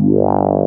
Yeah.